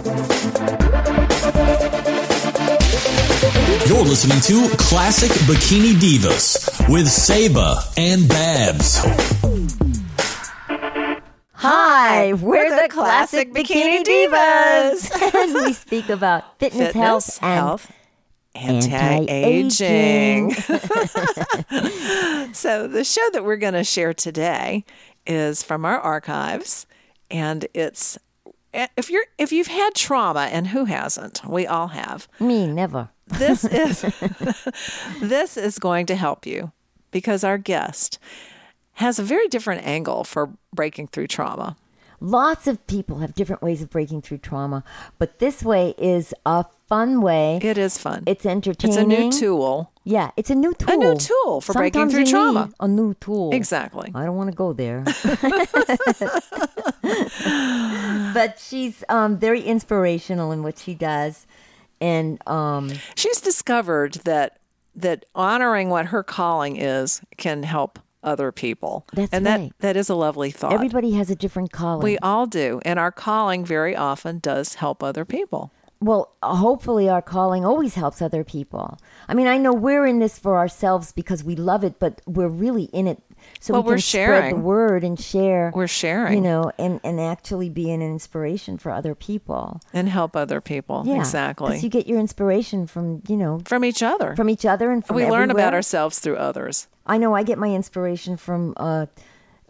You're listening to Classic Bikini Divas with Saba and Babs. Hi, we're, the Classic Bikini Divas. and we speak about fitness, health, and health, anti-aging. so the show that we're going to share today is from our archives, and it's Eh, if you're if you've had trauma, and who hasn't? We all have. me never. This is this is going to help you because our guest has a very different angle for breaking through trauma. Lots of people have different ways of breaking through trauma, but this way is a fun way. It is fun. It's entertaining. It's a new tool. Yeah, it's a new tool. A new tool for breaking through trauma. A new tool. Exactly. I don't want to go there. but she's um, very inspirational in what she does. And um, She's discovered that that honoring what her calling is can help other people. That's and right. that that is a lovely thought. everybody has a different calling. we all do, and our calling very often does help other people. Well, hopefully, our calling always helps other people. I mean, I know we're in this for ourselves because we love it, but we're really in it so Well, we can we're spread sharing. the word and share. We're sharing. you know, and and actually be an inspiration for other people. And help other people. Yeah, exactly. You get your inspiration from you know from each other. from each other and from we learn about ourselves through others. I know I get my inspiration from uh,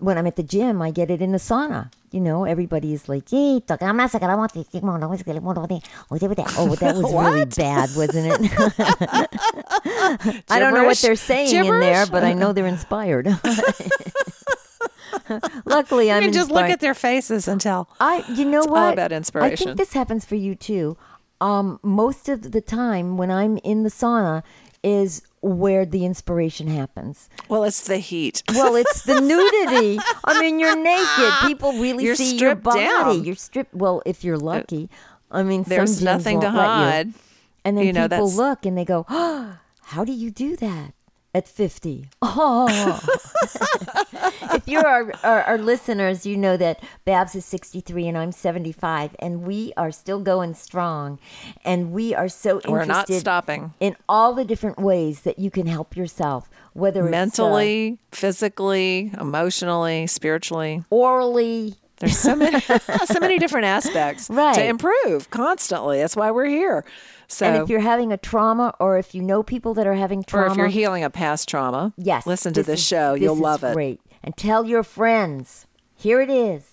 when I'm at the gym. I get it in the sauna. You know, everybody is like, "Yay, toca la masa, que la masa, que mono, que le mono, que- oh, that was- oh, that was really bad, wasn't it? I don't know what they're saying in there, but I know they're inspired. Luckily, I'm you can just look at their faces and tell. I, you know all what? about inspiration. I think this happens for you too. Um, most of the time when I'm in the sauna is where the inspiration happens. Well, it's the heat. Well, it's the nudity. I mean, you're naked. People really You're see your body. down. You're stripped. Well, if you're uh, lucky. I mean, There's nothing to won't you. hide. And then You know, people that's- look and they go, oh, "How do you do that at 50?" Oh. if you're our, our, our listeners, you know that Babs is 63 and I'm 75, and we are still going strong. And we are so interested We're not stopping. in all the different ways that you can help yourself, whether it's uh, Mentally, physically, emotionally, spiritually. orally. There's so many, so many different aspects Right. to improve constantly. That's why we're here. So, and if you're having a trauma, or if you know people that are having trauma, or if you're healing a past trauma, yes, listen to this is- show. this You'll love it. Great, and tell your friends. Here it is.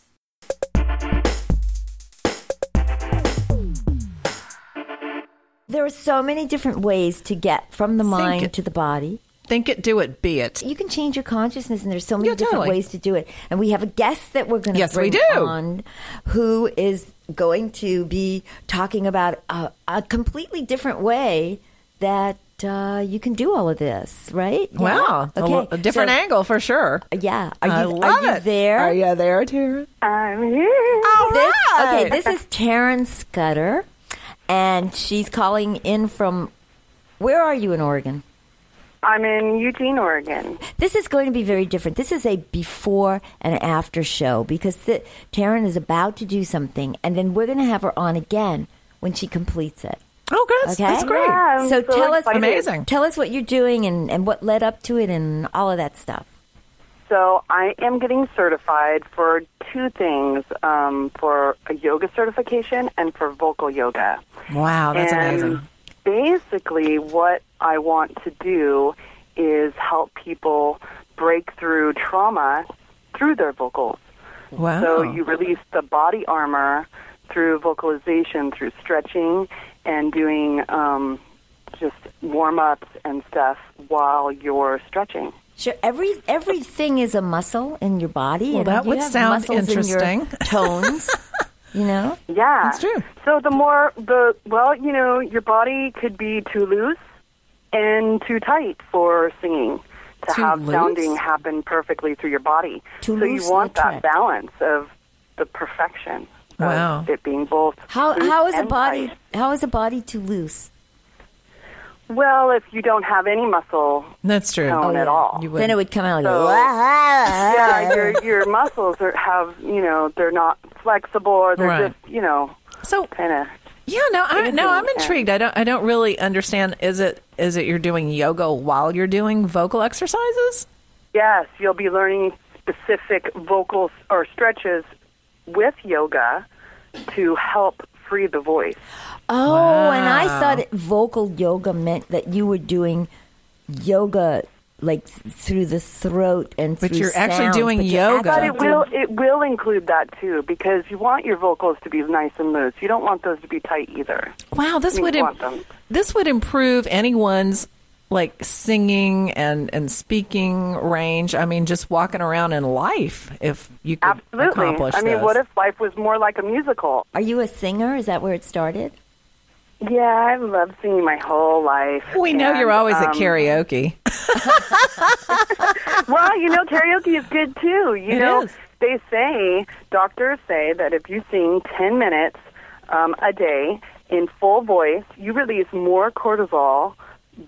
There are so many different ways to get from the mind it. to the body. Think it, do it, be it. You can change your consciousness, and there's so many Yeah, different totally. ways to do it. And we have a guest that we're going to Yes, we bring do. on, who is going to be talking about a, a completely different way that uh, you can do all of this. Right? Yeah. Wow, a, Okay. a different So- angle for sure. Yeah. Are you, I are love you it. there? Are you there, Tara? I'm here. All This, right. okay, this is Taryn Scudder, and she's calling in from. Where are you in Oregon? I'm in Eugene, Oregon. This is going to be very different. This is a before and after show because the, Taryn is about to do something, and then we're going to have her on again when she completes it. Oh, good. Okay. That's great. Yeah, so so tell us. Amazing. Tell us what you're doing and, and what led up to it and all of that stuff. So I am getting certified for two things: um, for a yoga certification and for vocal yoga. Wow, that's and amazing. Basically, what I want to do is help people break through trauma through their vocals. Wow. So you release the body armor through vocalization, through stretching, and doing um, just warm ups and stuff while you're stretching. Sure, every everything is a muscle in your body. Well, and that you would have sound muscles in your interesting. tones, you know. Yeah, That's true. So the more the well, you know, your body could be too loose and too tight for singing to Too have loose? sounding happen perfectly through your body. Too so loose you want that balance of the perfection. of Wow. it being both. How how is a body tight. how is a body too loose? Well, if you don't have any muscle That's true. tone oh, at all, You Then it would come out like So- yeah, your your muscles are have you know they're not flexible or they're Right. just you know So kind of yeah, no, I, no, I'm intrigued. I don't, I don't really understand. Is it, is it you're doing yoga while you're doing vocal exercises? Yes, you'll be learning specific vocals or stretches with yoga to help free the voice. Oh, and I thought vocal yoga meant that you were doing yoga like through the throat and But through you're actually doing but yoga. But it will it will include that too because you want your vocals to be nice and loose. You don't want those to be tight either. Wow, this You would im- this would improve anyone's like singing and and speaking range. I mean, just walking around in life if you could Absolutely. accomplish I mean, this. what if life was more like a musical? Are you a singer? Is that where it started? Yeah, I've loved singing my whole life. we know And, you're always at um, karaoke. Well, you know, karaoke is good too. You It know, is. they say doctors say that if you sing ten minutes um, a day in full voice, you release more cortisol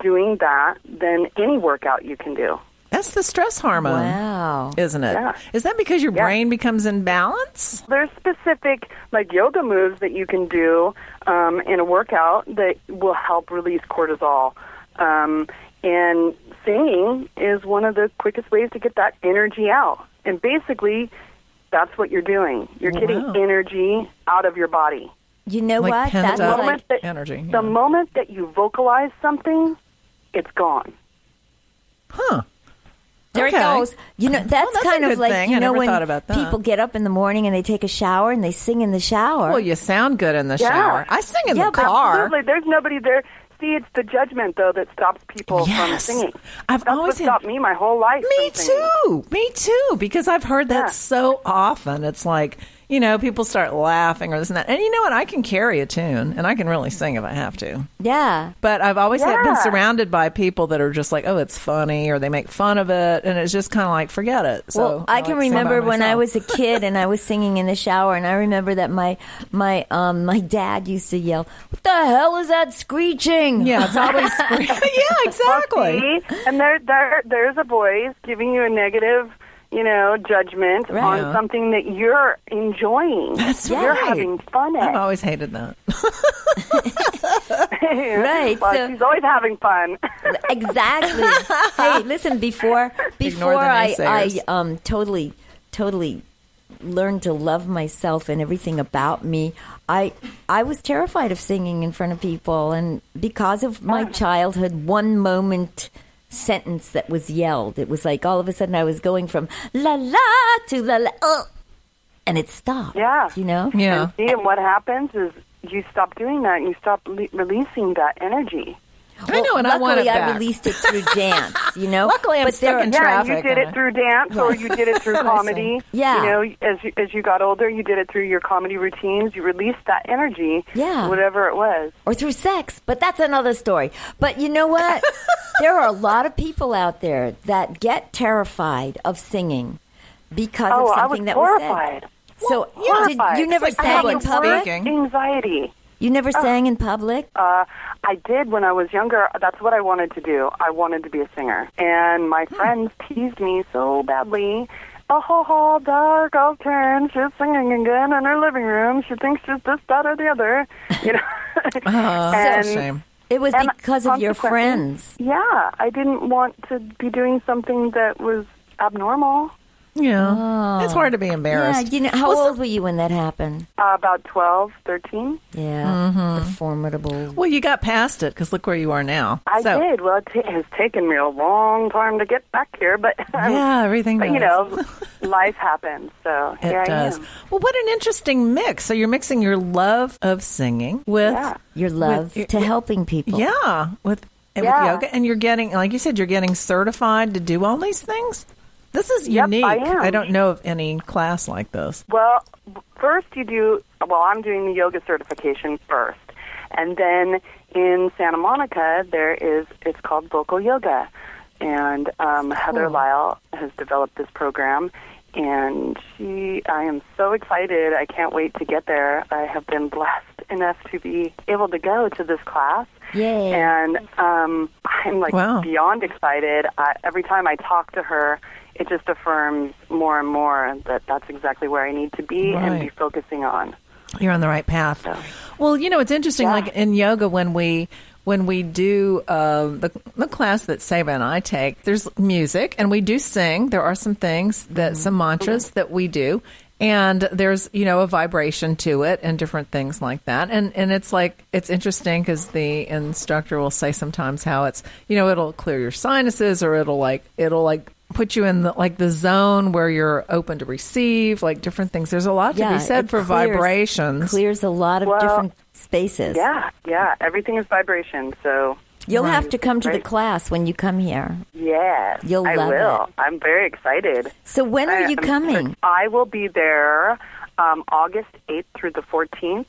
doing that than any workout you can do. That's the stress hormone, Wow. isn't it? Yeah. Is that because your Yeah. brain becomes in balance? There's specific like yoga moves that you can do um, in a workout that will help release cortisol. Um, and singing is one of the quickest ways to get that energy out. And basically, that's what you're doing. You're getting energy out of your body. You know Like what? pent That's up The like moment that, energy, yeah. The moment that you vocalize something, it's gone. Huh. There Okay. it goes. You know, that's, that's kind of like thing. you know when about people get up in the morning and they take a shower and they sing in the shower. Well, you sound good in the Yeah. shower. I sing in Yeah, the but car. Absolutely. There's nobody there. See, it's the judgment though that stops people Yes. from singing. I've That's always what had- stopped me my whole life. Me from too. Me too. Because I've heard that Yeah. so often. It's like, you know, people start laughing or this and that. And you know what? I can carry a tune and I can really sing if I have to. yeah. But I've always had, been surrounded by people that are just like, oh, it's funny or they make fun of it. And it's just kind of like, forget it. So well, I can like remember when I was a kid and I was singing in the shower, and I remember that my my um my dad used to yell, "What the hell is that screeching?" Yeah, it's always screeching. yeah, exactly. And there, there, there's a voice giving you a negative, you know, judgment Right. on something that you're enjoying. That's right. you're having fun I've always hated that. Right, Well, so- she's always having fun. exactly. hey, listen, before before I, I um totally totally learned to love myself and everything about me, I I was terrified of singing in front of people and because of my childhood, one moment sentence that was yelled. It was like all of a sudden I was going from la la to la la uh, and it stopped. Yeah. You know? Yeah. And see, and what happens is you stop doing that and you stop le- releasing that energy. I know, and I luckily want it I released it through dance, you know. Luckily, I'm but stuck there, in Yeah, traffic you did it through dance, or you did it through comedy. Yeah. you know, as you, as you got older, you did it through your comedy routines. You released that energy. Yeah. whatever it was. or through sex, but that's another story. But you know what? there are a lot of people out there that get terrified of singing because Oh, of I something was that horrified. was said. So horrified. did, you never It's like sang in public public? Anxiety. You never ah. sang in public? Uh, I did when I was younger. That's what I wanted to do. I wanted to be a singer, and my ah. friends teased me so badly. Oh, whole hall dark, all turned. She's singing again in her living room. She thinks she's this, that, or the other. You know. Oh, And- that's a shame. It was because of your friends. Yeah, I didn't want to be doing something that was abnormal. Yeah. It's hard to be embarrassed. Yeah, embarrassed. you know, how Well, old were you when that happened? Uh, about twelve, thirteen. Yeah, Mm-hmm. formidable. Well, you got past it because look where you are now. I so, did. Well, it ta has taken me a long time to get back here, but Yeah, everything But you know, life happens. So It here does. I am. Well, what an interesting mix. So you're mixing your love of singing with Yeah. Your love With- to helping people. yeah, with, and with yoga, and you're getting like you said, you're getting certified to do all these things. This is Yep, unique. I am. don't know of any class like this. Well, first you do. Well, I'm doing the yoga certification first, and then in Santa Monica there is. It's called vocal yoga, and um, Heather Cool. Lyle has developed this program. And she, I am so excited. I can't wait to get there. I have been blessed enough to be able to go to this class. Yay. And um, I'm like Wow. beyond excited. I, every time I talk to her, it just affirms more and more that that's exactly where I need to be and be focusing on. You're on the right path. Well, you know, it's interesting. Yeah. Like in yoga, when we when we do uh, the the class that Saba and I take, there's music and we do sing. There are some things that some mantras that we do, and there's you know a vibration to it and different things like that. And and it's like it's interesting because the instructor will say sometimes how it's you know it'll clear your sinuses or it'll like it'll like put you in the like the zone where you're open to receive like different things there's a lot to be said it for clears- vibrations Clears a lot of Well, different spaces. Yeah, yeah. Everything is vibration. So You'll have to come to the class when you come here. yes, You'll I love will. it. I'm very excited. So when are I- you coming? I will be there um, August 8th through the 14th,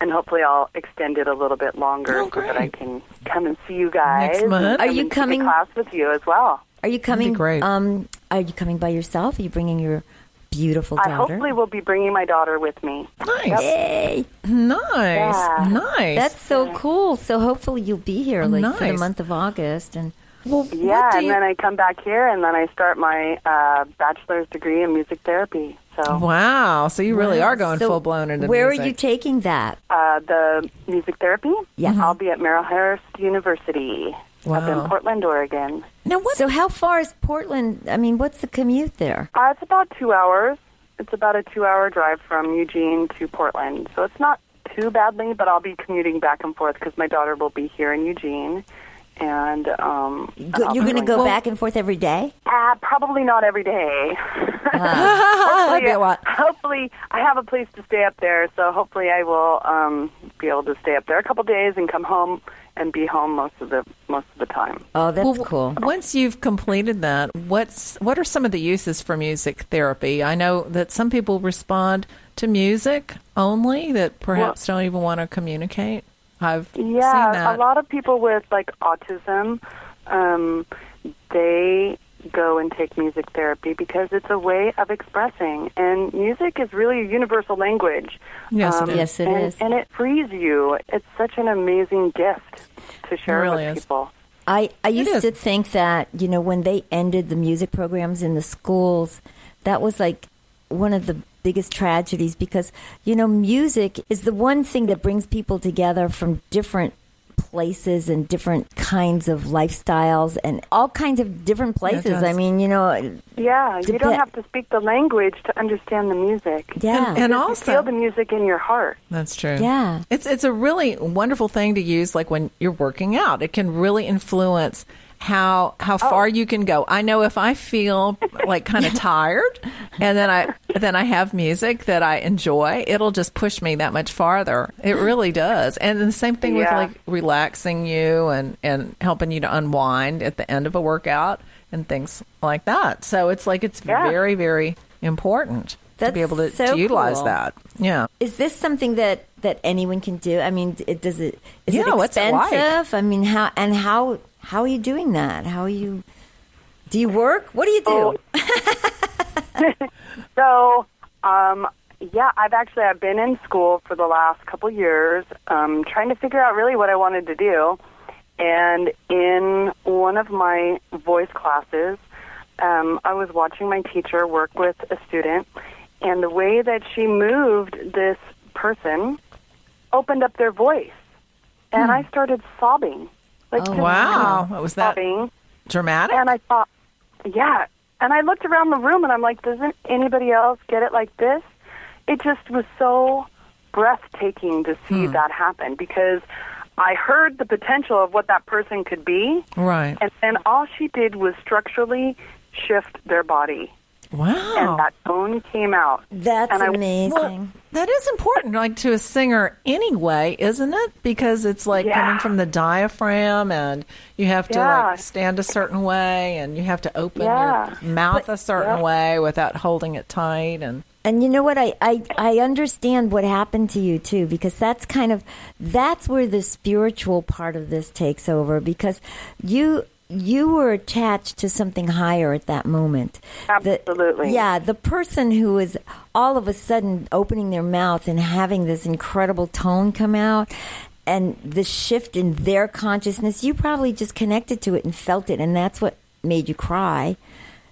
and hopefully I'll extend it a little bit longer Oh, so that I can come and see you guys. Next month? Are you and take a coming- class with you as well? Are you coming? great. Um, are you coming by yourself? Are you bringing your beautiful daughter? I hopefully will be bringing my daughter with me. nice Yay! nice Yeah. nice That's so cool. So hopefully you'll be here like for the month of August and well Yeah, what do and you- then I come back here, and then I start my uh, bachelor's degree in music therapy. So wow so you really are going So full blown into Where music. are you taking that? uh, the music therapy, Yeah. I'll be at Marylhurst University up Wow. in Portland, Oregon. now what So how far is Portland? I mean, what's the commute there? Uh, it's about two hours. It's about a two-hour drive from Eugene to Portland, so it's not too badly. But I'll be commuting back and forth because my daughter will be here in Eugene, and um, Go, you're going to go going- back and forth every day? Uh, probably not every day. That'd be a hopefully, I have a place to stay up there, so hopefully, I will um, be able to stay up there a couple days and come home and be home most of the most of the time. Oh, that's Well, cool. Once you've completed that, what's what are some of the uses for music therapy? I know that some people respond to music only that perhaps don't even want to communicate. I've seen Yeah, that. a lot of people with like autism, um, they go and take music therapy because it's a way of expressing, and music is really a universal language. Yes, it um, is. Yes, it and, is. and it frees you. It's such an amazing gift to share really with is. people. I, I used is. to think that, you know, when they ended the music programs in the schools, that was like one of the biggest tragedies because, you know, music is the one thing that brings people together from different places and different kinds of lifestyles and all kinds of different places. I mean, you know, Yeah, you don't have to speak the language to understand the music. yeah. And, and also, feel the music in your heart. That's true. Yeah. It's it's a really wonderful thing to use like when you're working out. It can really influence how how oh. far you can go. I know if I feel like kind of tired and then I then I have music that I enjoy, it'll just push me that much farther. It really does. And the same thing with like relaxing you and and helping you to unwind at the end of a workout and things like that. So it's like it's Yeah. very very important to be able to, so to utilize cool. that. Yeah. Is this something that that anyone can do? I mean, it does it is Yeah, it what's it like? I mean, how and how how are you doing that? How are you? Do you work? What do you do? Oh. So, um, yeah, I've actually I've been in school for the last couple years, um, trying to figure out really what I wanted to do. And in one of my voice classes, um, I was watching my teacher work with a student, and the way that she moved this person opened up their voice, and I started sobbing. Like Oh, Wow. Was that sobbing. dramatic? And I thought, yeah. And I looked around the room and I'm like, doesn't anybody else get it like this? It just was so breathtaking to see Hmm. that happen because I heard the potential of what that person could be. right. And then all she did was structurally shift their body. Wow. And that tone came out. That's And I- amazing. well, that is important, like to a singer anyway, isn't it? Because it's like Yeah. coming from the diaphragm, and you have to Yeah. like stand a certain way, and you have to open Yeah. your mouth a certain yeah. way without holding it tight. And And you know what? I, I, I understand what happened to you too, because that's kind of that's where the spiritual part of this takes over because you you were attached to something higher at that moment. The- Absolutely. yeah, the person who is all of a sudden opening their mouth and having this incredible tone come out and the shift in their consciousness, you probably just connected to it and felt it and that's what made you cry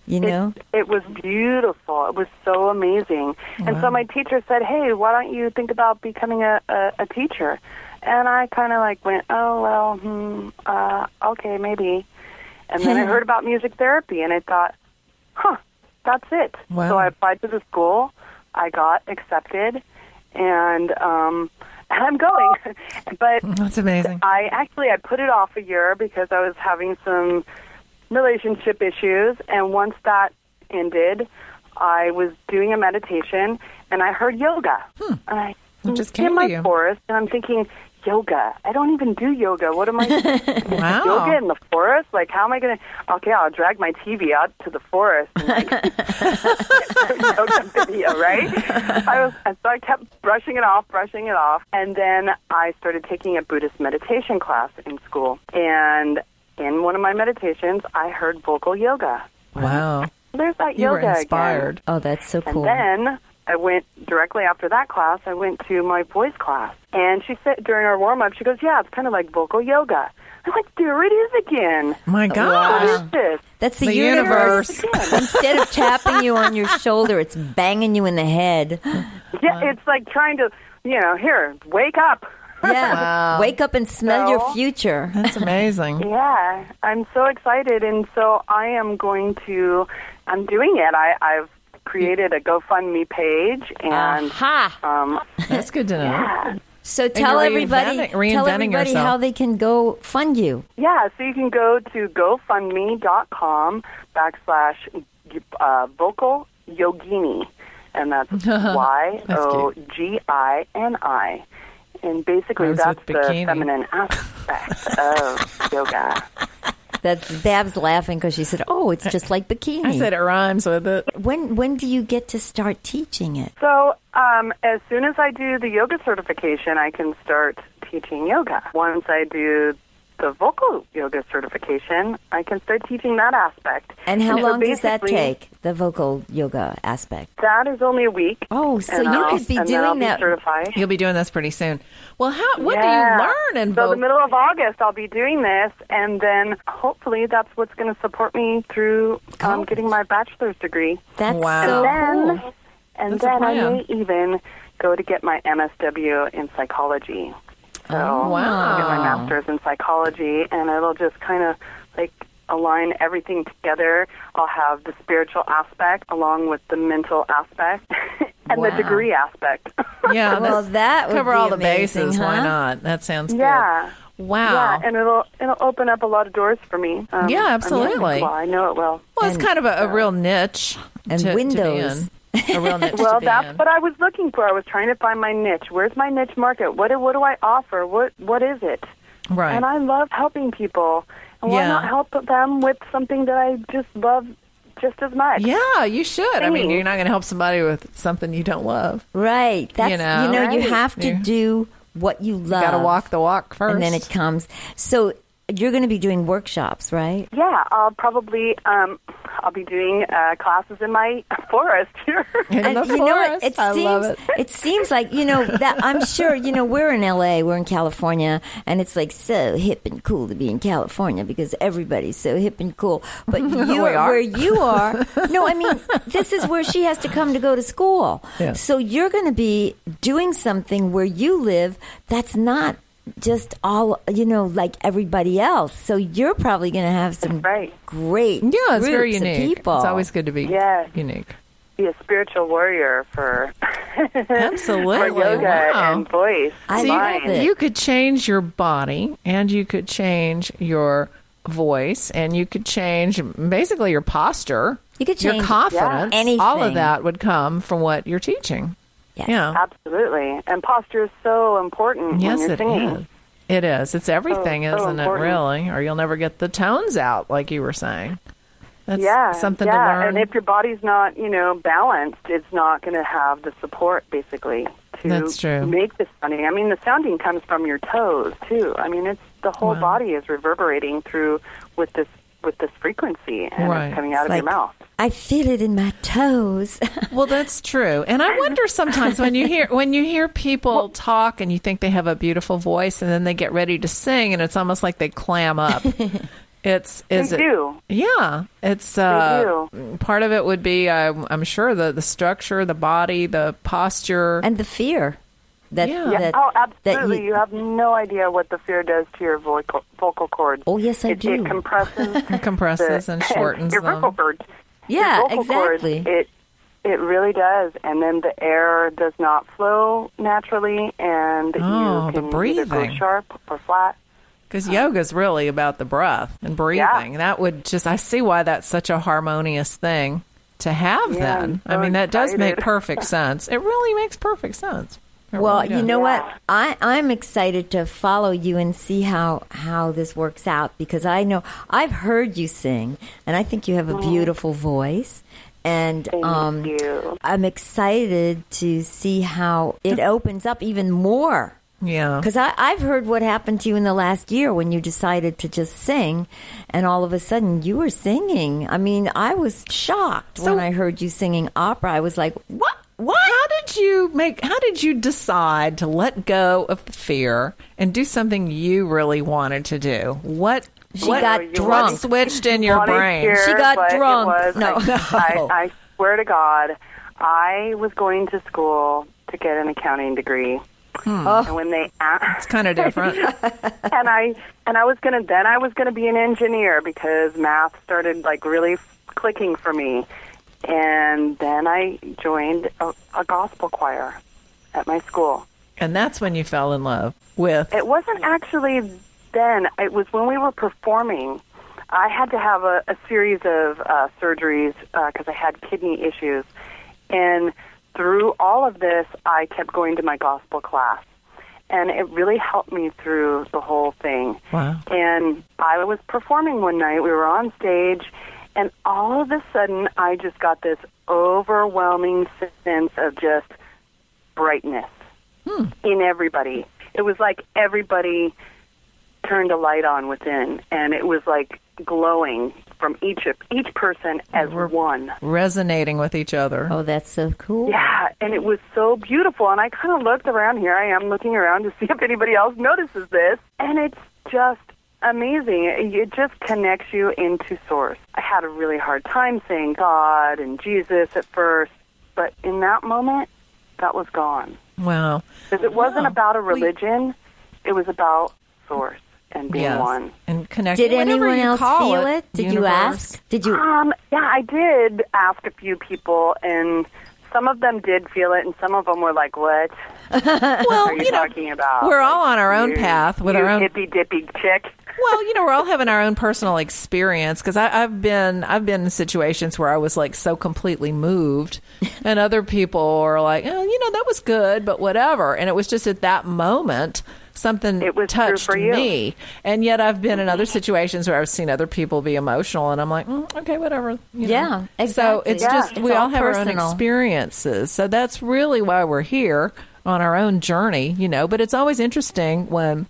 You know? It, it was beautiful. It was so amazing. And so my teacher said, "Hey, why don't you think about becoming a a, a teacher?" And I kind of like went, "Oh well, hmm, uh, okay, maybe." And then I heard about music therapy, and I thought, "Huh, that's it." Wow. So I applied to the school. I got accepted, and um, and I'm going. but That's amazing. I actually I put it off a year because I was having some relationship issues, and once that ended, I was doing a meditation, and I heard yoga, and I Hmm. It just in came my to you. forest, and I'm thinking. Yoga. I don't even do yoga. What am I? Wow. Yoga in the forest? Like, how am I going to? Okay, I'll drag my TV out to the forest and like yoga video, right? I was, and so I kept brushing it off, brushing it off, and then I started taking a Buddhist meditation class in school. And in one of my meditations, I heard vocal yoga. Wow. There's that You yoga were again. inspired. Oh, that's so cool. And then I went directly after that class. I went to my voice class, and she said during our warm up, she goes, "Yeah, it's kind of like vocal yoga." I'm like, "There it is again! My God. gosh. is this?" That's the, The universe. universe. Instead of tapping you on your shoulder, it's banging you in the head. Yeah, it's like trying to, you know, here, wake up. Yeah. Wow. Wake up and smell your future. That's amazing. Yeah, I'm so excited, and so I am going to. I'm doing it. I, I've created a GoFundMe page, and Ha! um, That's good to know. yeah, So tell everybody, reinventing- tell everybody yourself. how they can go fund you. yeah. So you can go to GoFundMe.com backslash uh, vocal yogini, and that's Y O G I N I. And basically, that's the feminine aspect of yoga. That's Babs laughing because she said, "Oh, it's just like bikini." I said it rhymes with it. when when do you get to start teaching it? So, um, as soon as I do the yoga certification, I can start teaching yoga. Once I do the vocal yoga certification, I can start teaching that aspect. And how so long does that take? The vocal yoga aspect. That is only a week. Oh, so you I'll- could be and then I'll doing be that. certified. You'll be doing this pretty soon. Well, how? What Yeah. do you learn in So the middle of August, I'll be doing this, and then hopefully that's what's going to support me through um, Oh. getting my bachelor's degree. That's Wow. so and then, cool. and That's then I may even go to get my MSW in psychology. So Oh, wow. I'll get my master's in psychology, and it'll just kind of like align everything together. I'll have the spiritual aspect along with the mental aspect and Wow. the degree aspect. Yeah, Well, that would cover be all the amazing, bases. Why not? That sounds good. yeah. Wow. Yeah, and it'll it'll open up a lot of doors for me. Um, Yeah, I mean, absolutely. well, I know it will. well, it's kind of a, a real niche And to, to be windows. in. A real niche. Well, to be that's in. what I was looking for. I was trying to find my niche. Where's my niche market? What do- what do I offer? What what is it? right. And I love helping people. And why Yeah. not help them with something that I just love just as much? yeah, you should. I mean, you're not going to help somebody with something you don't love. Right. That's you know. know, you have to Yeah. do what you love. You got to walk the walk first. and then it comes. So you're going to be doing workshops, right? Yeah, I'll probably um, I'll be doing uh, classes in my forest here. in And the you know what? forest. It I seems love it. seems like you know that I'm sure you know we're in LA, we're in California, and it's like so hip and cool to be in California because everybody's so hip and cool. But you are. where you are, no, I mean this is where she has to come to go to school. Yeah. So you're going to be doing something where you live that's not just all you know like everybody else. So you're probably going to have some right. great Yeah, it's very unique. people. It's always good to be Yes. unique. Be a spiritual warrior for Absolutely. for yoga Wow. and voice. I So love you, it. you could change your body and you could change your voice and you could change basically your posture. You could change your change confidence. anything. All of that would come from what you're teaching. Yes. Yeah. Absolutely. And posture is so important Yes, when you're it singing. is. It is. It's everything, so isn't it? Really, or you'll never get the tones out, like you were saying. That's yeah, something yeah. to learn. And if your body's not, you know, balanced, it's not going to have the support, basically, to That's true. make the sounding. I mean, the sounding comes from your toes too. I mean, it's the whole Wow. body is reverberating through with this with this frequency, and Right. it's coming out It's of your mouth. I feel it in my toes. Well, that's true, and I wonder sometimes when you hear when you hear people talk and you think they have a beautiful voice, and then they get ready to sing, and it's almost like they clam up. It's is They it? Yeah, it's uh, do. part of it would be I'm, I'm sure the the structure, the body, the posture. and the fear that, Yeah. Yeah. that oh, that absolutely. you, have no idea what the fear does to your vocal vocal cords. Oh, yes, I it, do. It compresses, it compresses the- and shortens your vocal cords. Yeah, your vocal cords, exactly. it it really does, and then the air does not flow naturally, and Oh, you the can either breathing. go sharp or flat. Because yoga is really about the breath and breathing. That would just, I see why that's such a harmonious thing to have Yeah, then. I'm I so mean, that does make perfect sense. It really makes perfect sense. It Well, you know Yeah. what? I, I'm excited to follow you and see how, how this works out because I know I've heard you sing and I think you have a beautiful voice. And um. I'm excited to see how it opens up even more. Yeah. Because I've heard what happened to you in the last year when you decided to just sing, and all of a sudden you were singing. I mean, I was shocked So- when I heard you singing opera. I was like, "What? What?" How did you make? How did you decide to let go of the fear and do something you really wanted to do? What? She what, got drunk. What switched in your brain? here, She got drunk. was- No. I, No. I, I swear to God, I was going to school to get an accounting degree. Hmm. Oh. And when they asked, It's kind of different. and I and I was gonna then I was gonna be an engineer because math started like really clicking for me, and then I joined a, a gospel choir at my school. and that's when you fell in love with. It wasn't actually then. It was when we were performing. I had to have a, a series of uh, surgeries because I had kidney issues, and through all of this, I kept going to my gospel class, and it really helped me through the whole thing. Wow. And I was performing one night. We were on stage, and all of a sudden, I just got this overwhelming sense of just brightness hmm. in everybody. It was like everybody turned a light on within, and it was like glowing from each of each person as We're- one. Resonating with each other. Oh, that's so cool. Yeah, and it was so beautiful. And I kind of looked around. Here I am looking around to see if anybody else notices this, and it's just amazing. It it just connects you into Source. I had a really hard time saying God and Jesus at first, but in that moment, that was gone. Wow. Because it wasn't Wow. about a We- religion, it was about Source and being Yes. one. And connecting. Did whatever anyone else feel it? Did you ask? Did you? Um, yeah, I did ask a few people, and some of them did feel it, and some of them were like, "What Well, are you, you know, talking about?" we're all on our own You- path with our own hippy dippy chick. well, you know, we're all having our own personal experience because I've been I've been in situations where I was like so completely moved, and other people are like, oh, you know, that was good, but whatever. And it was just at that moment something It was true touched for you. me. And yet I've been in other situations where I've seen other people be emotional, and I'm like, mm, okay, whatever. you know. Yeah, So it's Yeah. just It's we all all have our own experiences. So that's really why we're here on our own journey, you know. But it's always interesting when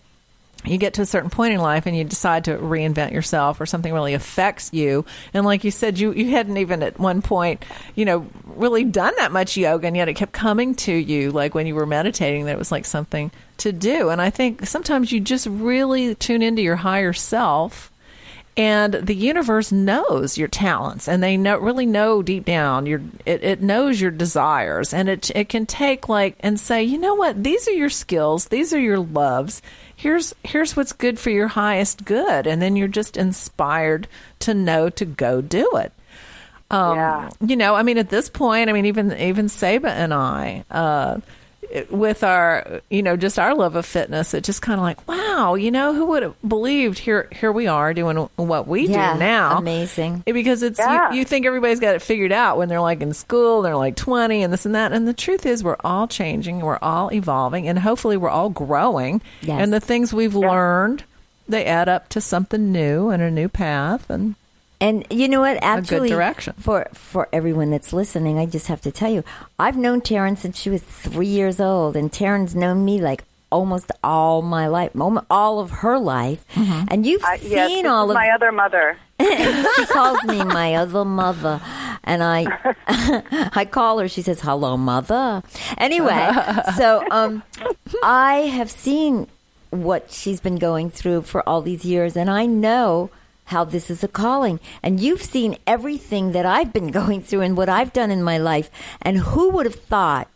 you get to a certain point in life and you decide to reinvent yourself or something really affects you. And like you said you you hadn't even at one point you know really done that much yoga and yet it kept coming to you like when you were meditating that it was like something to do. And i think sometimes you just really tune into your higher self and the universe knows your talents and they know really know deep down your it, it knows your desires and it it can take like and say you know what? These are your skills. These are your loves here's here's what's good for your highest good and then you're just inspired to know to go do it um, Yeah. you know i mean at this point i mean even even saba and i uh with our you know just our love of fitness it just kind of like wow you know who would have believed here here we are doing what we Yeah, do now amazing. Because it's Yeah. you, you think everybody's got it figured out when they're like in school they're like 20 and this and that and the truth is we're all changing we're all evolving and hopefully we're all growing Yes. and the things we've learned they add up to something new and a new path and And you know what? Actually, direction. for for everyone that's listening, I just have to tell you, I've known Taryn since she was three years old, and Taryn's known me like almost all my life, almo- all of her life. And you've I, seen yes, all of. my other mother. she calls me my other mother, and I I call her. She says, "Hello, mother." Anyway, so um, I have seen what she's been going through for all these years, and I know how this is a calling. And you've seen everything that I've been going through and what I've done in my life. And who would have thought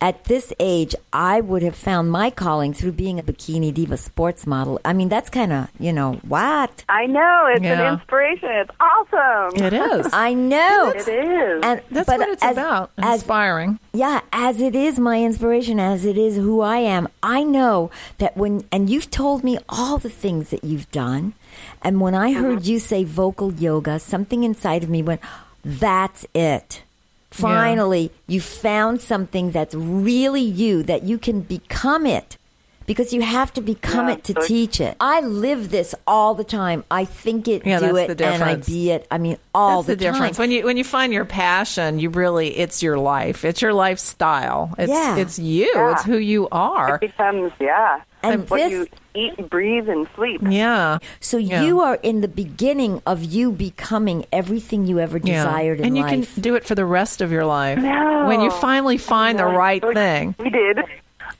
at this age I would have found my calling through being a bikini diva sports model? I mean, that's kind of, you know, what? I know it's Yeah. an inspiration. It's awesome. It is. I know. It is. And That's what it's as- about. As, Inspiring. yeah, as it is my inspiration, as it is who I am, I know that when, and you've told me all the things that you've done. And when I heard Mm-hmm. you say vocal yoga, something inside of me went, that's it. Finally, you found something that's really you, that you can become it. Because you have to become Yeah, it to so- teach it. I live this all the time. I think it, Yeah, do it, and I be it. I mean, all That's the, time. difference. When you when you find your passion, you really it's your life. It's your lifestyle. It's Yeah. it's you. Yeah. It's who you are. it becomes yeah. And what this- you eat, breathe, and sleep. Yeah. So Yeah. you are in the beginning of you becoming everything you ever Yeah. desired in and you life. can do it for the rest of your life. No. When you finally find the right like, thing, We did. I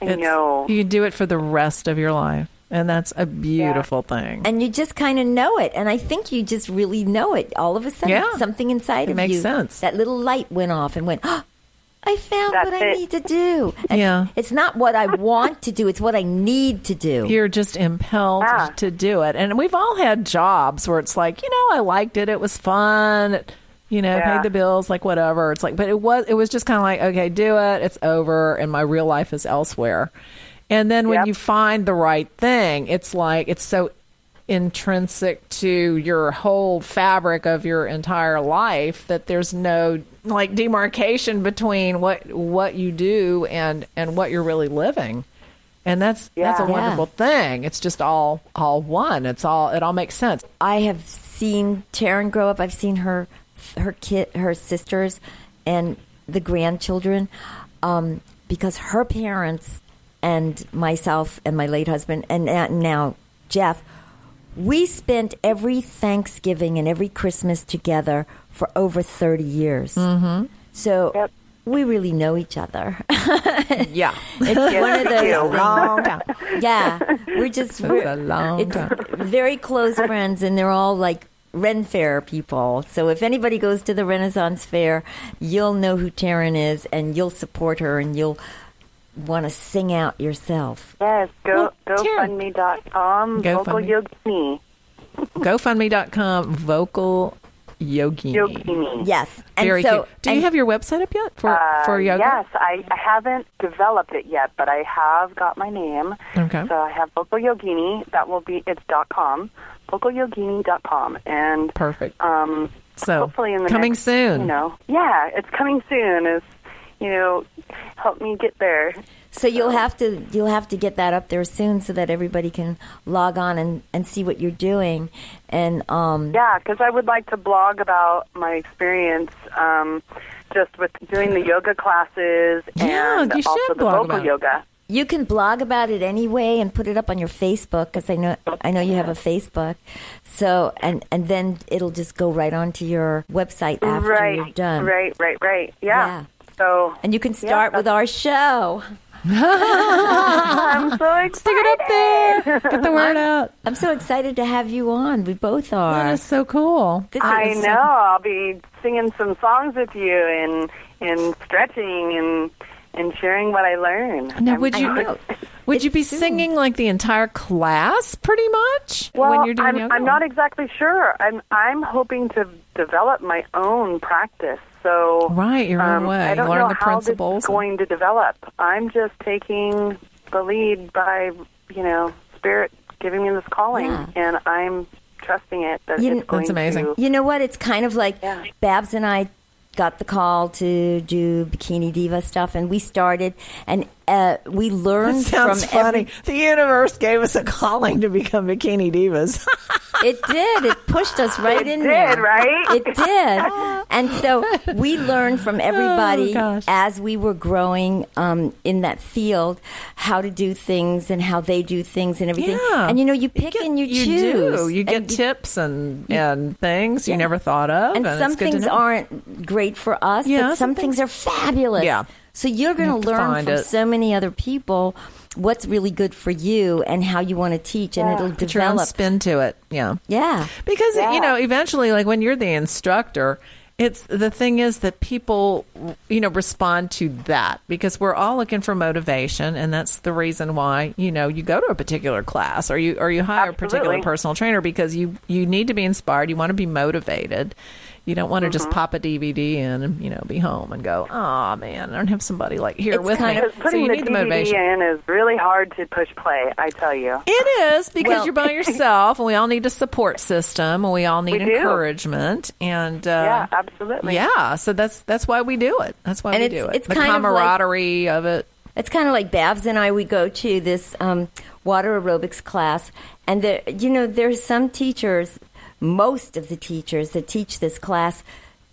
it's- know. you do it for the rest of your life. And that's a beautiful thing. and you just kind of know it. And I think you just really know it. All of a sudden, Yeah. something inside It of makes you, sense. that little light went off and went, oh, I found That's what I it. need to do. And Yeah. It's not what I want to do, it's what I need to do. You're just impelled Yeah. to do it. And we've all had jobs where it's like, you know, I liked it. It was fun. It, you know, Yeah. paid the bills, like whatever. It's like, but it was, it was just kind of like, okay, do it. It's over. And my real life is elsewhere. And then when Yep. you find the right thing, it's like, it's so intrinsic to your whole fabric of your entire life that there's no like demarcation between what what you do and and what you're really living and that's yeah. that's a Yeah. wonderful thing it's just all all one it's all it all makes sense I have seen Taryn grow up. I've seen her, her kid, her sisters, and the grandchildren, um, because her parents and myself and my late husband and now Jeff, we spent every Thanksgiving and every Christmas together for over thirty years. Mm-hmm. So. Yep. We really know each other. yeah It's one of those you. long time Yeah, we're just It's we're, a long it's time. very close friends, and they're all like Ren Fair people. So if anybody goes to the Renaissance Fair, you'll know who Taryn is, and you'll support her, and you'll want to sing out yourself. Yes, go Well, Taryn. GoFundMe.com, Vocal GoFundMe. Yogini. gofundme.com vocal yogini Yogini. Yes, and very so cute do you have your website up yet for Uh, for yoga Yes, I, I haven't developed it yet, but I have got my name. Okay. So I have Vocal Yogini. That will be it's dot com, vocalyogini.com, and perfect um, so hopefully in the coming next, soon You know, yeah, it's coming soon. Is you know, help me get there. So you'll have to you'll have to get that up there soon, so that everybody can log on and, and see what you're doing. And um, Yeah, because I would like to blog about my experience um, just with doing the yoga classes Yeah, and you should also the blog vocal yoga. You can blog about it anyway and put it up on your Facebook because I know I know you have a Facebook. So and and then it'll just go right onto your website after right, you're done. right, right, right. Yeah. Yeah. So And you can start with our show. I'm so excited. stick it up there get the word out I'm so excited to have you on. We both are. that is so cool This I is- know. I'll be singing some songs with you and and stretching and and sharing what I learn. Now, would you I know. would you be soon. singing like the entire class, pretty much, Well, when you're doing I'm, yoga? I'm not exactly sure. I'm I'm hoping to develop my own practice. So Right, your own um, way. I don't Learn know the how principles. this is going to develop. I'm just taking the lead by you know spirit giving me this calling, Yeah. and I'm trusting it that You- it's going That's amazing. to. You know what? It's kind of like Yeah. Babs and I got the call to do Bikini Diva stuff, and we started, and uh, we learned Sounds from funny. every. The universe gave us a calling to become bikini divas. It did. It pushed us right It in did, there. right? It did. And so we learned from everybody Oh, as we were growing um, in that field how to do things and how they do things and everything. Yeah. And you know, you pick get- and you, you choose. do. You get And tips and and things you never thought of, and and, some it's good to things aren't great for us, Yeah, but some some things are fabulous. Yeah. So you're going have to learn from it. so many other people what's really good for you and how you want to teach, and it'll Put your own spin to it. Yeah. Yeah, Because Yeah. you know, eventually, like when you're the instructor, it's the thing is that people, you know, respond to that because we're all looking for motivation, and that's the reason why you know you go to a particular class or you or you hire a particular personal trainer because you you need to be inspired, you want to be motivated. You don't want to just pop a DVD in and you know be home and go, oh man, I don't have somebody like here It's with me. of- Because So putting you the need the DVD motivation. in is really hard to push play. I tell you. It is because Well- you're by yourself, and we all need a support system, and we all need We do. encouragement, and uh, yeah, absolutely. yeah. So that's that's why we do it. That's why And we it's- do it. it's the kind of like- camaraderie of it. It's kind of like Babs and I. We go to this um, water aerobics class, and there, you know, there's some teachers, most of the teachers that teach this class.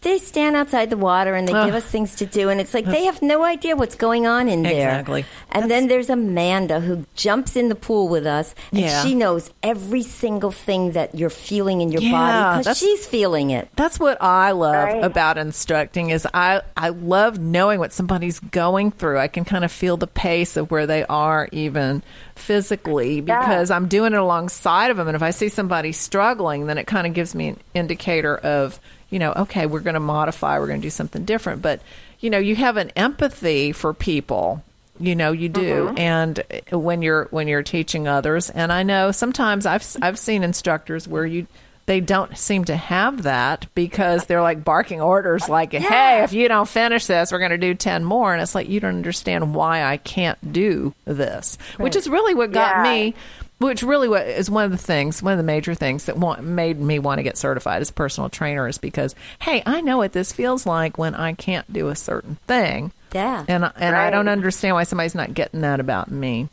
They stand outside the water and they Ugh. give us things to do, and it's like they have no idea what's going on in there. Exactly. And then there's Amanda who jumps in the pool with us, and Yeah. she knows every single thing that you're feeling in your Yeah, body because she's feeling it. That's what I love Right. about instructing is I, I love knowing what somebody's going through. I can kind of feel the pace of where they are even physically because I'm doing it alongside of them. And if I see somebody struggling, then it kind of gives me an indicator of, you know, okay, we're going to modify, we're going to do something different. But, you know, you have an empathy for people you know you do. Mm-hmm. And uh, when you're when you're teaching others and i know sometimes i've i've seen instructors where you they don't seem to have that because they're like barking orders like hey if you don't finish this we're going to do 10 more. And it's like you don't understand why i can't do this which is really what got Yeah. me which really is one of the things, one of the major things that want, made me want to get certified as a personal trainer is because, hey, I know what this feels like when I can't do a certain thing. Yeah. And, and I don't understand why somebody's not getting that about me.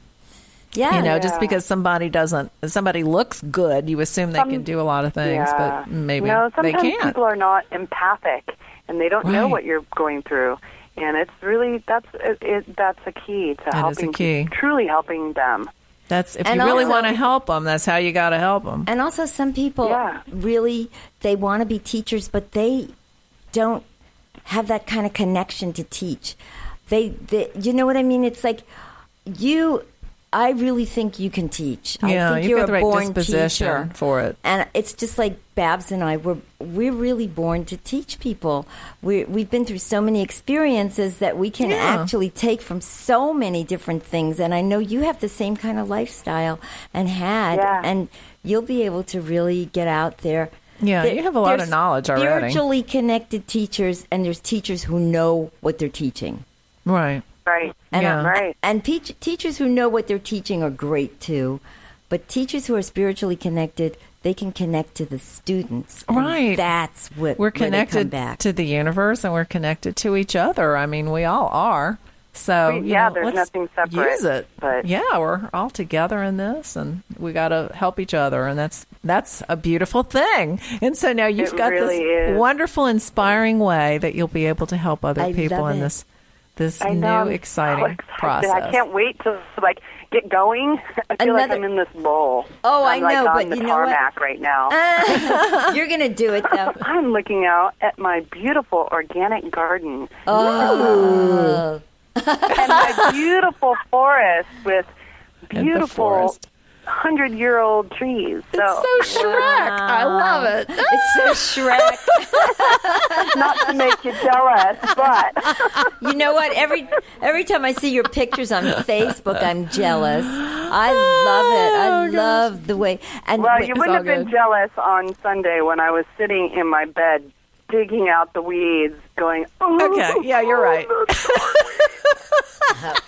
Yeah, You know, just because somebody doesn't, somebody looks good, you assume they Some- can do a lot of things, Yeah. but maybe no, they sometimes can't. people are not empathic and they don't know what you're going through. And it's really that's it, it that's a key to That helping key. truly helping them. That's if And you really want to help them, that's how you got to help them. And also, some people Yeah. really they want to be teachers, but they don't have that kind of connection to teach. They, they, you know what I mean? It's like you. I really think you can teach. Yeah, I think you've you're got a the right born disposition teacher. for it. And it's just like Babs and I. We're we're really born to teach people. We we've been through so many experiences that we can Yeah. actually take from so many different things. And I know you have the same kind of lifestyle and had, Yeah. and you'll be able to really get out there. Yeah, There- you have a lot of there's knowledge already. Spiritually connected teachers, and there's teachers who know what they're teaching. Right. Right. And, Yeah. Um, right. and teach, teachers who know what they're teaching are great too. But teachers who are spiritually connected, they can connect to the students. Right. That's what We're where they come connected back. to the universe and we're connected to each other. I mean, we all are. So, We- yeah, know, there's let's nothing separate, Use it. but- yeah, we're all together in this and we got to help each other and that's that's a beautiful thing. And so now you've It got really this is. wonderful inspiring way that you'll be able to help other I people in it. this this I know. new I'm so exciting oh, excited. process. I can't wait to like get going. I feel like I'm in this bowl. Oh, I I'm like know, on but the you know what? right now. You're going to do it though. I'm looking out at my beautiful organic garden Oh, and my beautiful forest with beautiful forest. Hundred year old trees. So, It's so Shrek. I love it. it's so Shrek. not to make you jealous, but You know what? Every every time I see your pictures on Facebook, I'm jealous. I love it. I oh, love the way. And well, wait, you wouldn't have been good. jealous on Sunday when I was sitting in my bed digging out the weeds, going, oh, Okay, yeah, you're oh, right.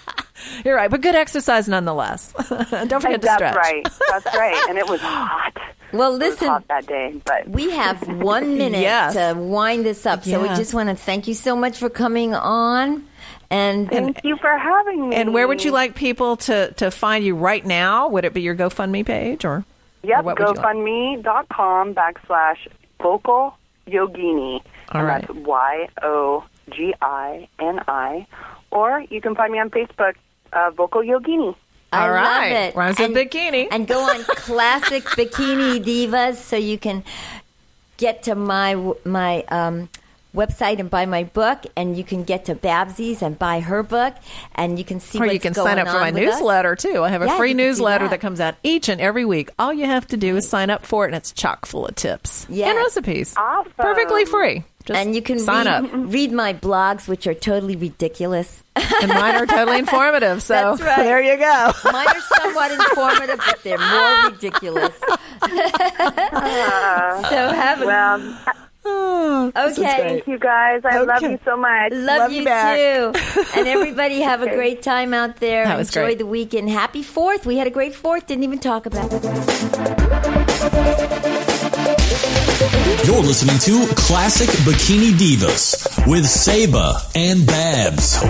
You're right, but good exercise nonetheless. Don't forget to That's stretch. right. That's right. And it was hot. well, It was listen. hot that day, but We have one minute Yes. to wind this up, so we just want to thank you so much for coming on. And, thank you for having me. And where would you like people to, to find you right now? Would it be your GoFundMe page or? Yep, or what would like? GoFundMe.com backslash vocal yogini. All and right. that's Y O G I N I. Or you can find me on Facebook, uh, Vocal Yogini. I All right. love it. Rhymes with bikini. And go on Classic Bikini Divas so you can get to my my um, website and buy my book, and you can get to Babsy's and buy her book, and you can see. Or what's you can sign up for my with us. newsletter too. I have a Yeah, free you can do newsletter that. that. comes out each and every week. All you have to do is sign up for it, and it's chock full of tips Yes. and recipes. Awesome. Perfectly free. Just and you can sign read, up. read my blogs, which are totally ridiculous. and mine are totally informative. So That's right. there you go. Mine are somewhat informative, but they're more ridiculous. Ah, so have a Well, oh, okay. thank you guys. I love you so much. Love, Love you, you back. too. And everybody have a great time out there. That was Enjoy great. the weekend. Happy Fourth. We had a great Fourth. Didn't even talk about it. You're listening to Classic Bikini Divas with Saba and Babs.